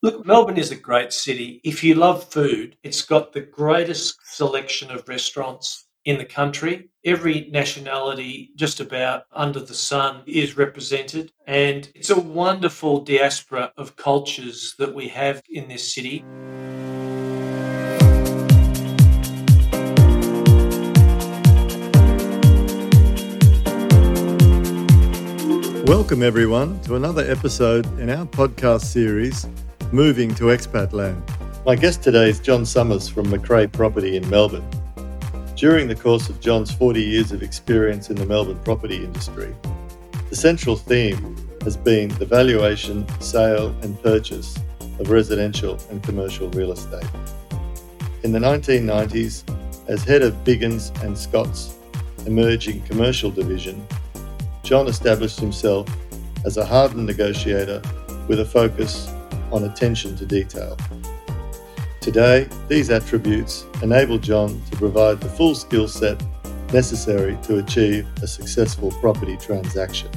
Look, Melbourne is a great city. If you love food, it's got the greatest selection of restaurants in the country. Every nationality, just about under the sun, is represented. And it's a wonderful diaspora of cultures that we have in this city. Welcome, everyone, to another episode in our podcast series, Moving to Expat Land. My guest today is John Sommers from McRae Property in Melbourne. During the course of John's 40 years of experience in the Melbourne property industry, the central theme has been the valuation, sale, and purchase of residential and commercial real estate. In the 1990s, as head of Biggins and Scott's emerging commercial division, John established himself as a hardened negotiator with a focus on attention to detail. Today, these attributes enable John to provide the full skill set necessary to achieve a successful property transaction.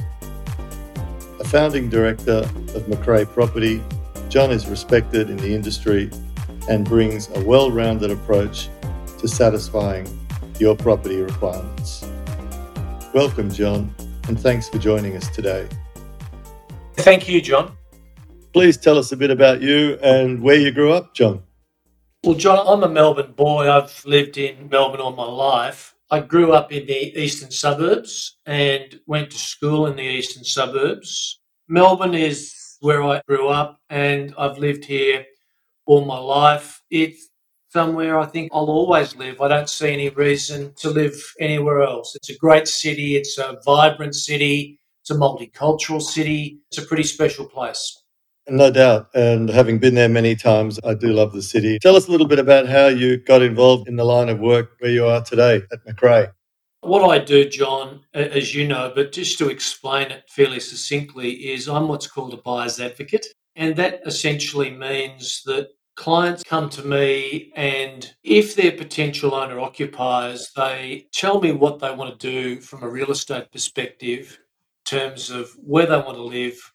A founding director of McRae Property, John is respected in the industry and brings a well rounded approach to satisfying your property requirements. Welcome, John, and thanks for joining us today. Thank you, John. Please tell us a bit about you and where you grew up, John. Well, John, I'm a Melbourne boy. I've lived in Melbourne all my life. I grew up in the eastern suburbs and went to school in the eastern suburbs. Melbourne is where I grew up and I've lived here all my life. It's somewhere I think I'll always live. I don't see any reason to live anywhere else. It's a great city, it's a vibrant city, it's a multicultural city, it's a pretty special place. No doubt. And having been there many times, I do love the city. Tell us a little bit about how you got involved in the line of work where you are today at McRae. What I do, John, as you know, but just to explain it fairly succinctly, is I'm what's called a buyer's advocate. And that essentially means that clients come to me and if they're potential owner occupiers, they tell me what they want to do from a real estate perspective in terms of where they want to live,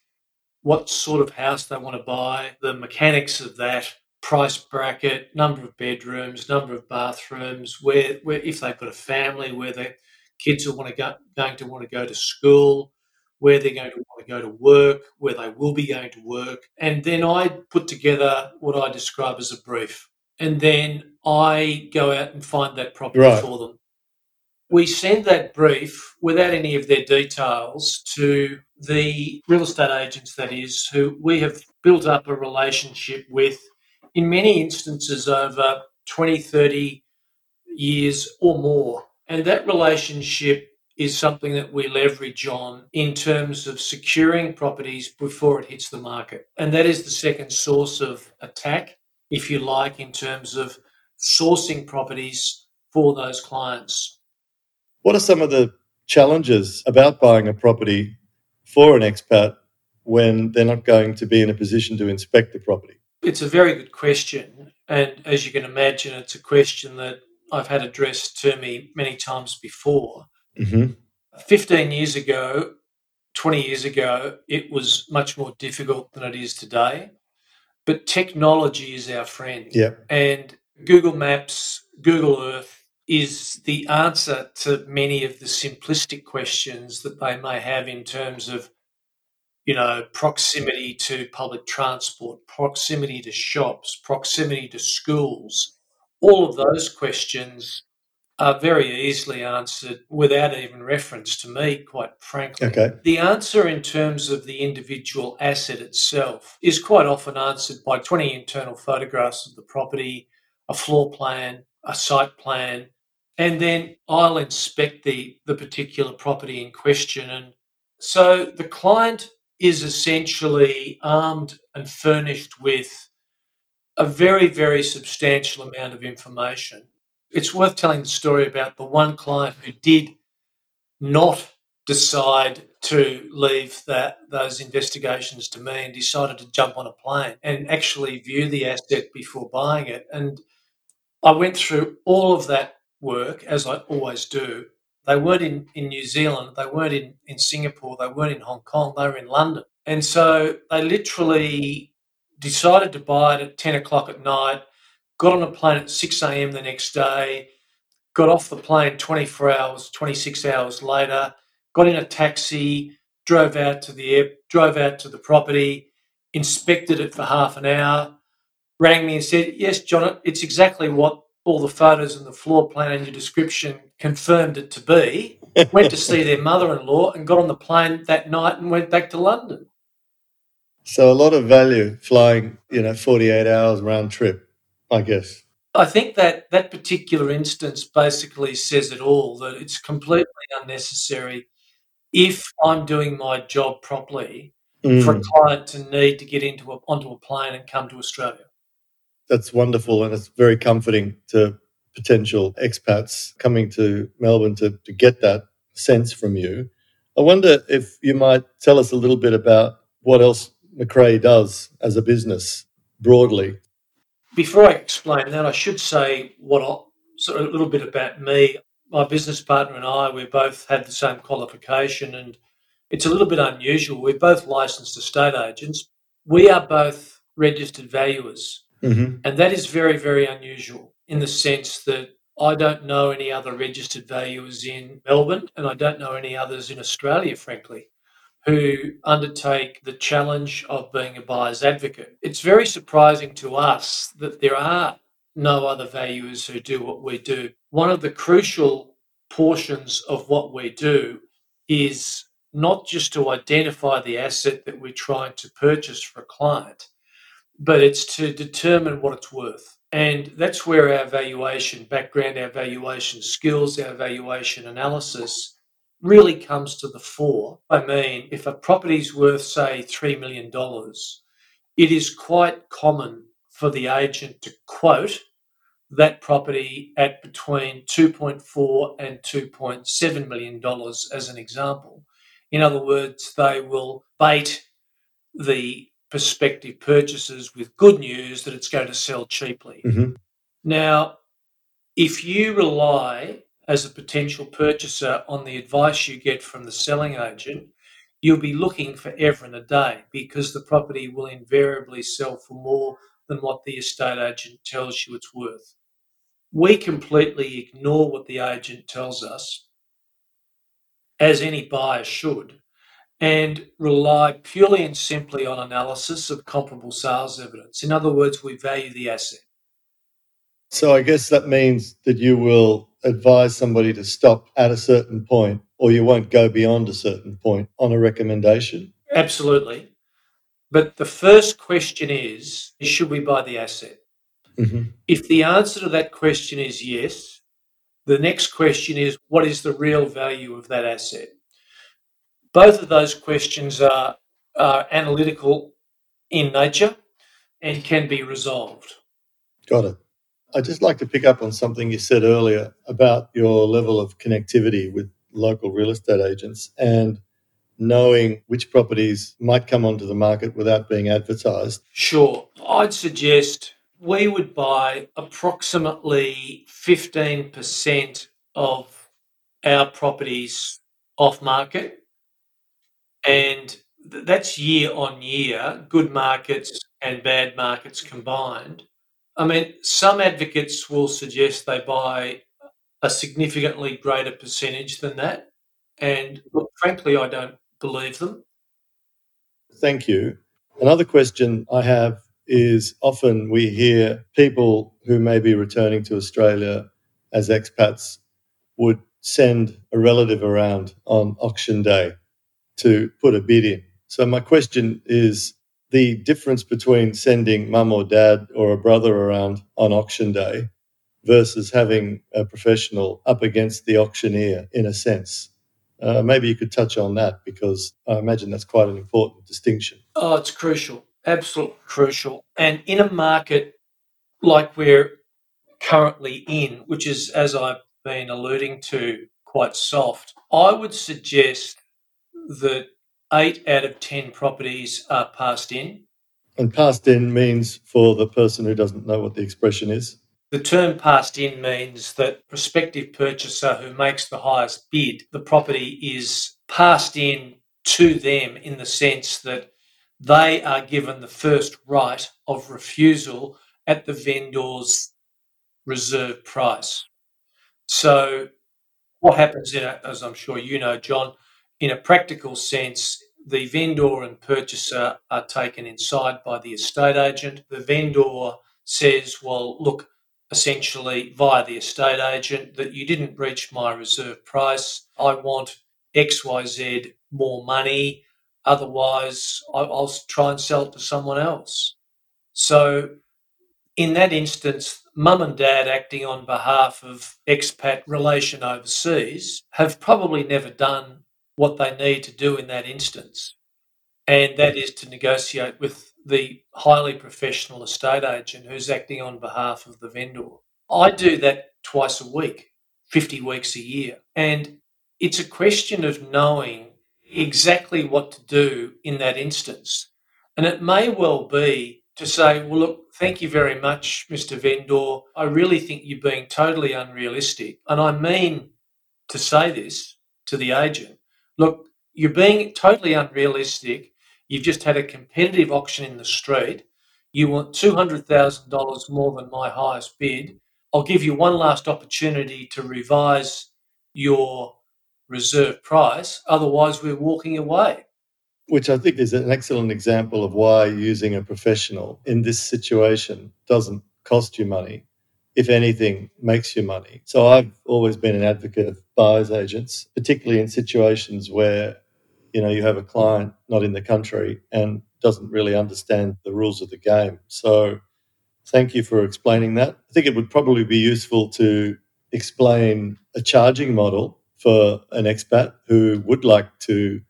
what sort of house they want to buy, the mechanics of that, price bracket, number of bedrooms, number of bathrooms, where, where if they've got a family, where their kids are want to go, going to want to go to school, where they're going to want to go to work, where they will be going to work. And then I put together what I describe as a brief. And then I go out and find that property right. for them. We send that brief without any of their details to the real estate agents, that is, who we have built up a relationship with in many instances over 20, 30 years or more. And that relationship is something that we leverage on in terms of securing properties before it hits the market. And that is the second source of attack, if you like, in terms of sourcing properties for those clients. What are some of the challenges about buying a property for an expat when they're not going to be in a position to inspect the property? It's a very good question. And as you can imagine, it's a question that I've had addressed to me many times before. Mm-hmm. 15 years ago, 20 years ago, it was much more difficult than it is today. But technology is our friend. Yeah. And Google Maps, Google Earth is the answer to many of the simplistic questions that they may have in terms of, you know, proximity to public transport, proximity to shops, proximity to schools. All of those questions are very easily answered without even reference to me, quite frankly. Okay. The answer in terms of the individual asset itself is quite often answered by 20 internal photographs of the property, a floor plan, a site plan, and then I'll inspect the, the particular property in question. And so the client is essentially armed and furnished with a very, very substantial amount of information it's worth telling the story about the one client who did not decide to leave that those investigations to me and decided to jump on a plane and actually view the asset before buying it. And I went through all of that work as I always do. They weren't in, in New Zealand, they weren't in, in Singapore, they weren't in Hong Kong, they were in London. And so they literally decided to buy it at 10 o'clock at night, got on a plane at 6 a.m. the next day, got off the plane 24 hours, 26 hours later, got in a taxi, drove out to the air, drove out to the property, inspected it for half an hour, rang me and said, "Yes, John, it's exactly what all the photos and the floor plan and your description confirmed it to be." went to see their mother-in-law and got on the plane that night and went back to London. So a lot of value flying, you know, 48 hours round trip, I guess. I think that that particular instance basically says it all that it's completely unnecessary if I'm doing my job properly mm. for a mm. client to need to get into a, onto a plane and come to Australia. That's wonderful and it's very comforting to potential expats coming to Melbourne to, to get that sense from you. I wonder if you might tell us a little bit about what else McRae does as a business broadly. Before I explain that, I should say what I, sort of a little bit about me. My business partner and I, we both had the same qualification, and it's a little bit unusual. We're both licensed estate agents. We are both registered valuers, mm-hmm. and that is very, very unusual in the sense that I don't know any other registered valuers in Melbourne, and I don't know any others in Australia, frankly, who undertake the challenge of being a buyer's advocate. It's very surprising to us that there are no other valuers who do what we do. One of the crucial portions of what we do is not just to identify the asset that we're trying to purchase for a client, but it's to determine what it's worth. And that's where our valuation background, our valuation skills, our valuation analysis really comes to the fore. I mean, if a property's worth, say, $3 million, it is quite common for the agent to quote that property at between 2.4 and 2.7 million dollars as an example. In other words, they will bait the prospective purchasers with good news that it's going to sell cheaply. Mm-hmm. Now, if you rely as a potential purchaser on the advice you get from the selling agent, you'll be looking forever and a day because the property will invariably sell for more than what the estate agent tells you it's worth. We completely ignore what the agent tells us, as any buyer should, and rely purely and simply on analysis of comparable sales evidence. In other words, we value the asset. So I guess that means that you will advise somebody to stop at a certain point or you won't go beyond a certain point on a recommendation? Absolutely. But the first question is should we buy the asset? Mm-hmm. If the answer to that question is yes, the next question is what is the real value of that asset? Both of those questions are, are analytical in nature and can be resolved. Got it. I'd just like to pick up on something you said earlier about your level of connectivity with local real estate agents and knowing which properties might come onto the market without being advertised. Sure. I'd suggest we would buy approximately 15% of our properties off market and that's year on year, good markets and bad markets combined. I mean, some advocates will suggest they buy a significantly greater percentage than that. And look, frankly, I don't believe them. Thank you. Another question I have is often we hear people who may be returning to Australia as expats would send a relative around on auction day to put a bid in. So my question is the difference between sending mum or dad or a brother around on auction day versus having a professional up against the auctioneer in a sense. Uh, maybe you could touch on that because I imagine that's quite an important distinction. Oh, it's crucial, absolutely crucial. And in a market like we're currently in, which is, as I've been alluding to, quite soft, I would suggest that eight out of 10 properties are passed in. And passed in means for the person who doesn't know what the expression is? The term passed in means that prospective purchaser who makes the highest bid, the property is passed in to them in the sense that they are given the first right of refusal at the vendor's reserve price. So, what happens in a, as I'm sure you know, John, in a practical sense, the vendor and purchaser are taken inside by the estate agent. The vendor says, Well, look, essentially via the estate agent, that you didn't reach my reserve price. I want XYZ more money. Otherwise, I'll try and sell it to someone else. So, in that instance, mum and dad acting on behalf of expat relation overseas have probably never done what they need to do in that instance. And that is to negotiate with the highly professional estate agent who's acting on behalf of the vendor. I do that twice a week, 50 weeks a year. And it's a question of knowing exactly what to do in that instance. And it may well be to say, well, look, thank you very much, Mr. Vendor. I really think you're being totally unrealistic. And I mean to say this to the agent look, you're being totally unrealistic. You've just had a competitive auction in the street. You want $200,000 more than my highest bid. I'll give you one last opportunity to revise your reserve price. Otherwise, we're walking away. Which I think is an excellent example of why using a professional in this situation doesn't cost you money. If anything, makes you money. So I've always been an advocate buyer's agents, particularly in situations where you know you have a client not in the country and doesn't really understand the rules of the game. So thank you for explaining that. I think it would probably be useful to explain a charging model for an expat who would like to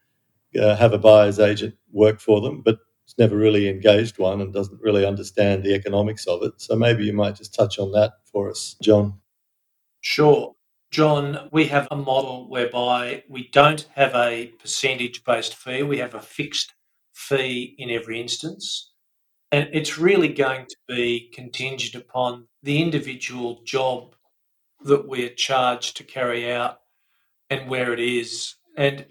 uh, have a buyer's agent work for them, but has never really engaged one and doesn't really understand the economics of it. So maybe you might just touch on that for us, John. Sure. John, we have a model whereby we don't have a percentage based fee, we have a fixed fee in every instance. And it's really going to be contingent upon the individual job that we're charged to carry out and where it is. And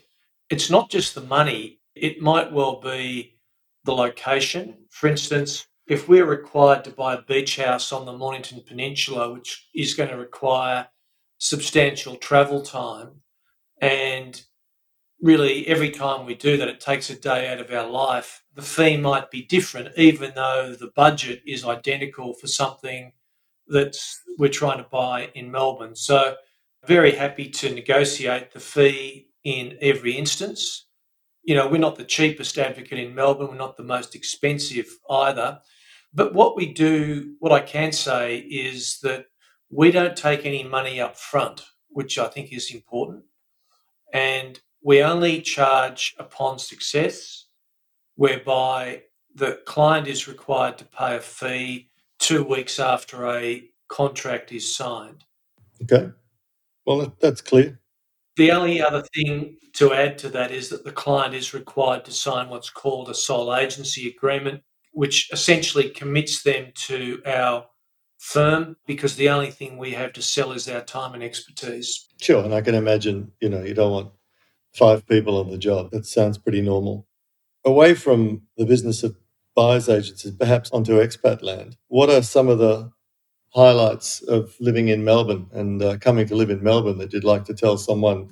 it's not just the money, it might well be the location. For instance, if we're required to buy a beach house on the Mornington Peninsula, which is going to require substantial travel time. And really, every time we do that, it takes a day out of our life. The fee might be different, even though the budget is identical for something that we're trying to buy in Melbourne. So, very happy to negotiate the fee in every instance. You know, we're not the cheapest advocate in Melbourne, we're not the most expensive either. But what we do, what I can say is that we don't take any money up front, which I think is important. And we only charge upon success, whereby the client is required to pay a fee two weeks after a contract is signed. Okay. Well, that's clear. The only other thing to add to that is that the client is required to sign what's called a sole agency agreement, which essentially commits them to our firm because the only thing we have to sell is our time and expertise. Sure, and I can imagine, you know, you don't want five people on the job. That sounds pretty normal. Away from the business of buyers agencies, perhaps onto expat land, what are some of the highlights of living in Melbourne and uh, coming to live in Melbourne that you'd like to tell someone?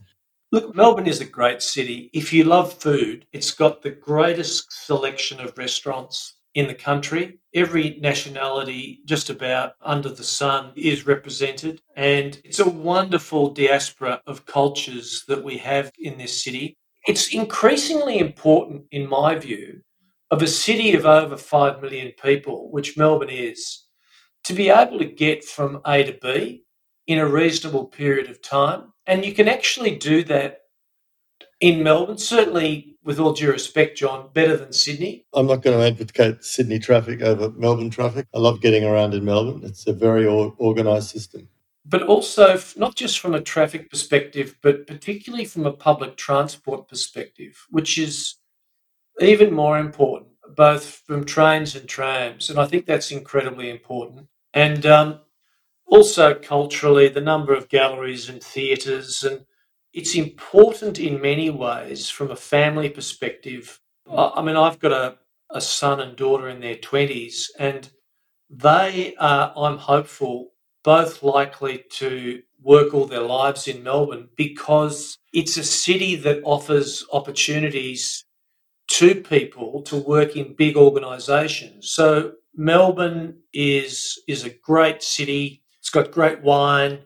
Look, Melbourne is a great city. If you love food, it's got the greatest selection of restaurants in the country. Every nationality, just about under the sun, is represented. And it's a wonderful diaspora of cultures that we have in this city. It's increasingly important, in my view, of a city of over 5 million people, which Melbourne is, to be able to get from A to B in a reasonable period of time. And you can actually do that in Melbourne, certainly with all due respect, John, better than Sydney. I'm not going to advocate Sydney traffic over Melbourne traffic. I love getting around in Melbourne. It's a very organised system. But also, not just from a traffic perspective, but particularly from a public transport perspective, which is even more important, both from trains and trams. And I think that's incredibly important. And um, also culturally, the number of galleries and theatres and it's important in many ways from a family perspective. I mean, I've got a, a son and daughter in their 20s, and they are, I'm hopeful, both likely to work all their lives in Melbourne because it's a city that offers opportunities to people to work in big organisations. So Melbourne is is a great city. It's got great wine,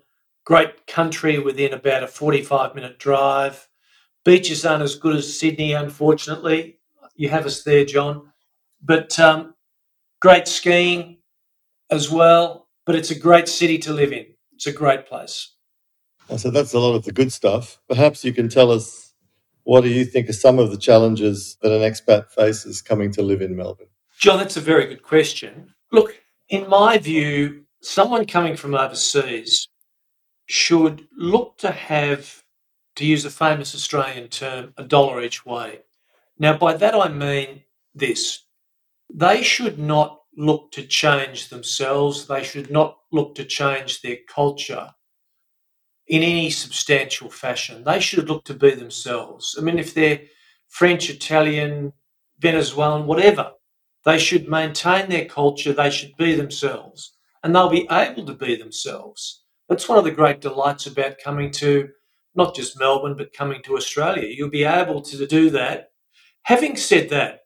great country within about a 45 minute drive. Beaches aren't as good as Sydney, unfortunately. You have us there, John. But um, great skiing as well. But it's a great city to live in. It's a great place. So that's a lot of the good stuff. Perhaps you can tell us what do you think are some of the challenges that an expat faces coming to live in Melbourne? John, that's a very good question. Look, in my view, someone coming from overseas should look to have, to use a famous Australian term, a dollar each way. Now, by that I mean this they should not look to change themselves, they should not look to change their culture in any substantial fashion. They should look to be themselves. I mean, if they're French, Italian, Venezuelan, whatever, they should maintain their culture, they should be themselves, and they'll be able to be themselves. That's one of the great delights about coming to not just Melbourne, but coming to Australia. You'll be able to do that. Having said that,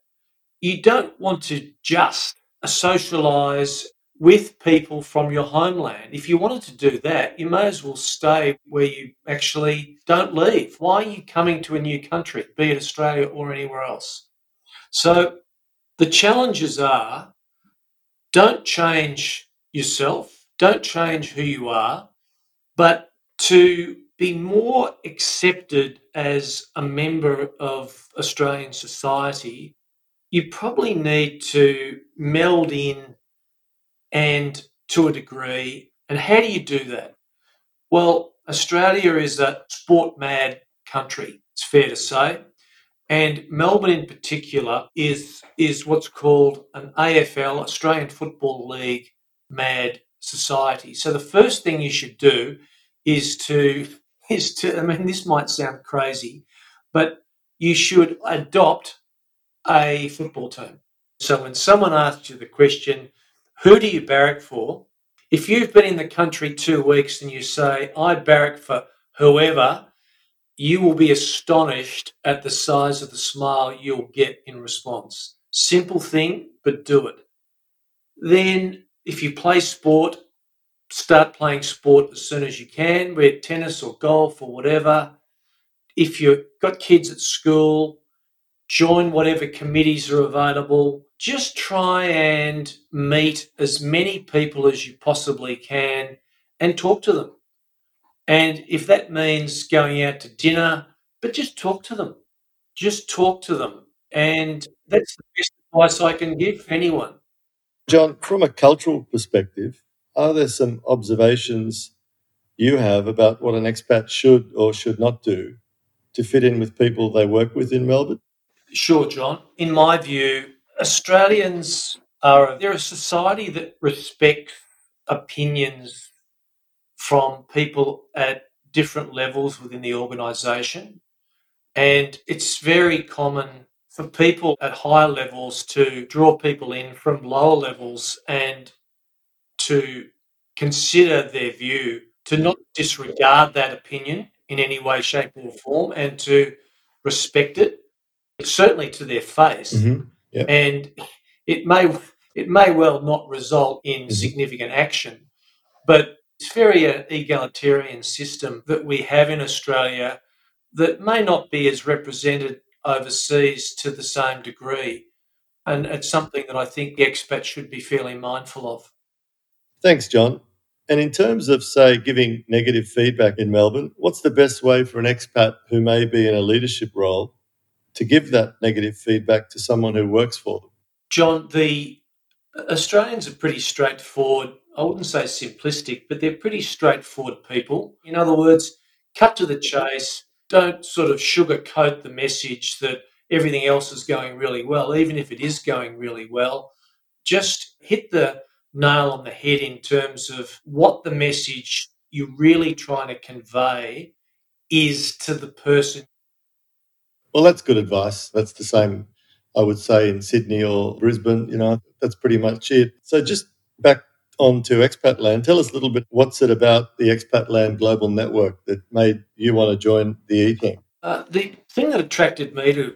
you don't want to just socialize with people from your homeland. If you wanted to do that, you may as well stay where you actually don't leave. Why are you coming to a new country, be it Australia or anywhere else? So the challenges are don't change yourself, don't change who you are, but to be more accepted as a member of Australian society, you probably need to meld in and to a degree. And how do you do that? Well, Australia is a sport mad country, it's fair to say. And Melbourne, in particular, is is what's called an AFL, Australian Football League, mad society. So the first thing you should do is to is to. I mean, this might sound crazy, but you should adopt a football team. So when someone asks you the question, "Who do you barrack for?" If you've been in the country two weeks and you say, "I barrack for whoever," you will be astonished at the size of the smile you'll get in response. Simple thing, but do it. Then, if you play sport, start playing sport as soon as you can, be it tennis or golf or whatever. If you've got kids at school, join whatever committees are available. Just try and meet as many people as you possibly can and talk to them. And if that means going out to dinner, but just talk to them. Just talk to them. And that's the best advice I can give anyone. John, from a cultural perspective, are there some observations you have about what an expat should or should not do to fit in with people they work with in Melbourne? Sure, John. In my view, Australians are they're a society that respects opinions from people at different levels within the organisation. And it's very common for people at higher levels to draw people in from lower levels and to consider their view, to not disregard that opinion in any way, shape, or form, and to respect it, certainly to their face. Mm-hmm. Yep. And it may it may well not result in mm-hmm. significant action, but it's very an egalitarian system that we have in Australia that may not be as represented overseas to the same degree. And it's something that I think the expats should be fairly mindful of. Thanks, John. And in terms of, say, giving negative feedback in Melbourne, what's the best way for an expat who may be in a leadership role to give that negative feedback to someone who works for them? John, the Australians are pretty straightforward I wouldn't say simplistic, but they're pretty straightforward people. In other words, cut to the chase. Don't sort of sugarcoat the message that everything else is going really well, even if it is going really well. Just hit the nail on the head in terms of what the message you're really trying to convey is to the person. Well, that's good advice. That's the same I would say, in Sydney or Brisbane. You know, that's pretty much it. So just back on to Expat Land. Tell us a little bit what's it about the Expat Land Global Network that made you want to join the E team? Uh, the thing that attracted me to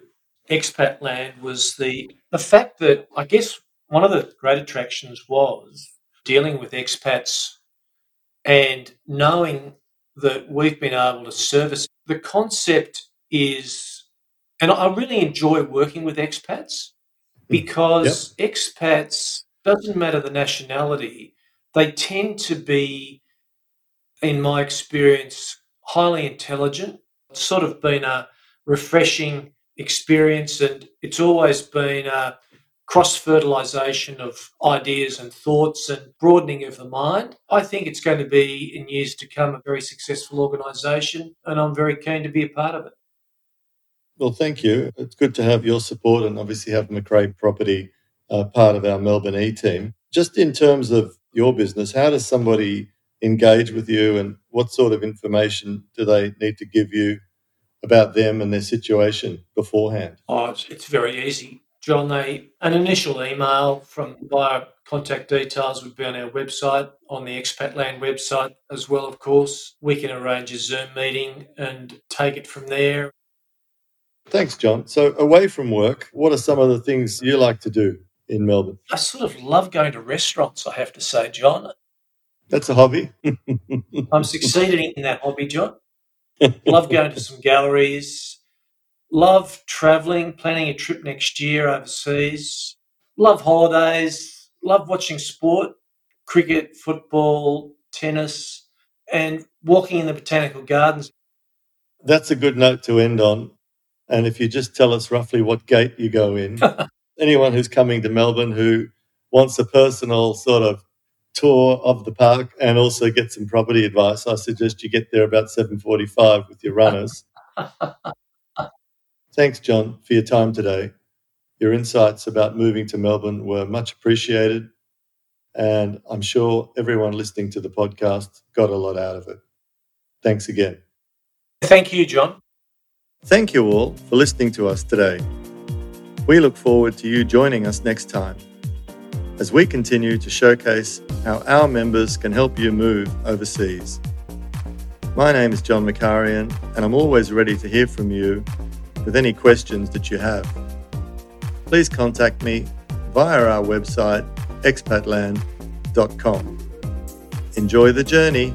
Expat Land was the the fact that I guess one of the great attractions was dealing with expats and knowing that we've been able to service the concept is and I really enjoy working with expats because yep. expats doesn't matter the nationality they tend to be in my experience highly intelligent it's sort of been a refreshing experience and it's always been a cross fertilization of ideas and thoughts and broadening of the mind. I think it's going to be in years to come a very successful organisation, and I'm very keen to be a part of it. Well, thank you. It's good to have your support and obviously have McRae Property uh, part of our Melbourne E team. Just in terms of your business, how does somebody engage with you and what sort of information do they need to give you about them and their situation beforehand? Oh, it's, it's very easy. John, they, an initial email from via contact details would be on our website, on the Expatland website as well, of course. We can arrange a Zoom meeting and take it from there. Thanks, John. So, away from work, what are some of the things you like to do in Melbourne? I sort of love going to restaurants, I have to say, John. That's a hobby. I'm succeeding in that hobby, John. love going to some galleries, Love traveling, planning a trip next year overseas. Love holidays. Love watching sport, cricket, football, tennis, and walking in the botanical gardens. That's a good note to end on. And if you just tell us roughly what gate you go in, anyone who's coming to Melbourne who wants a personal sort of tour of the park and also get some property advice, I suggest you get there about 7:45 with your runners. Thanks, John, for your time today. Your insights about moving to Melbourne were much appreciated, and I'm sure everyone listening to the podcast got a lot out of it. Thanks again. Thank you, John. Thank you all for listening to us today. We look forward to you joining us next time as we continue to showcase how our members can help you move overseas. My name is John Macarian, and I'm always ready to hear from you with any questions that you have. Please contact me via our website expatland.com. Enjoy the journey.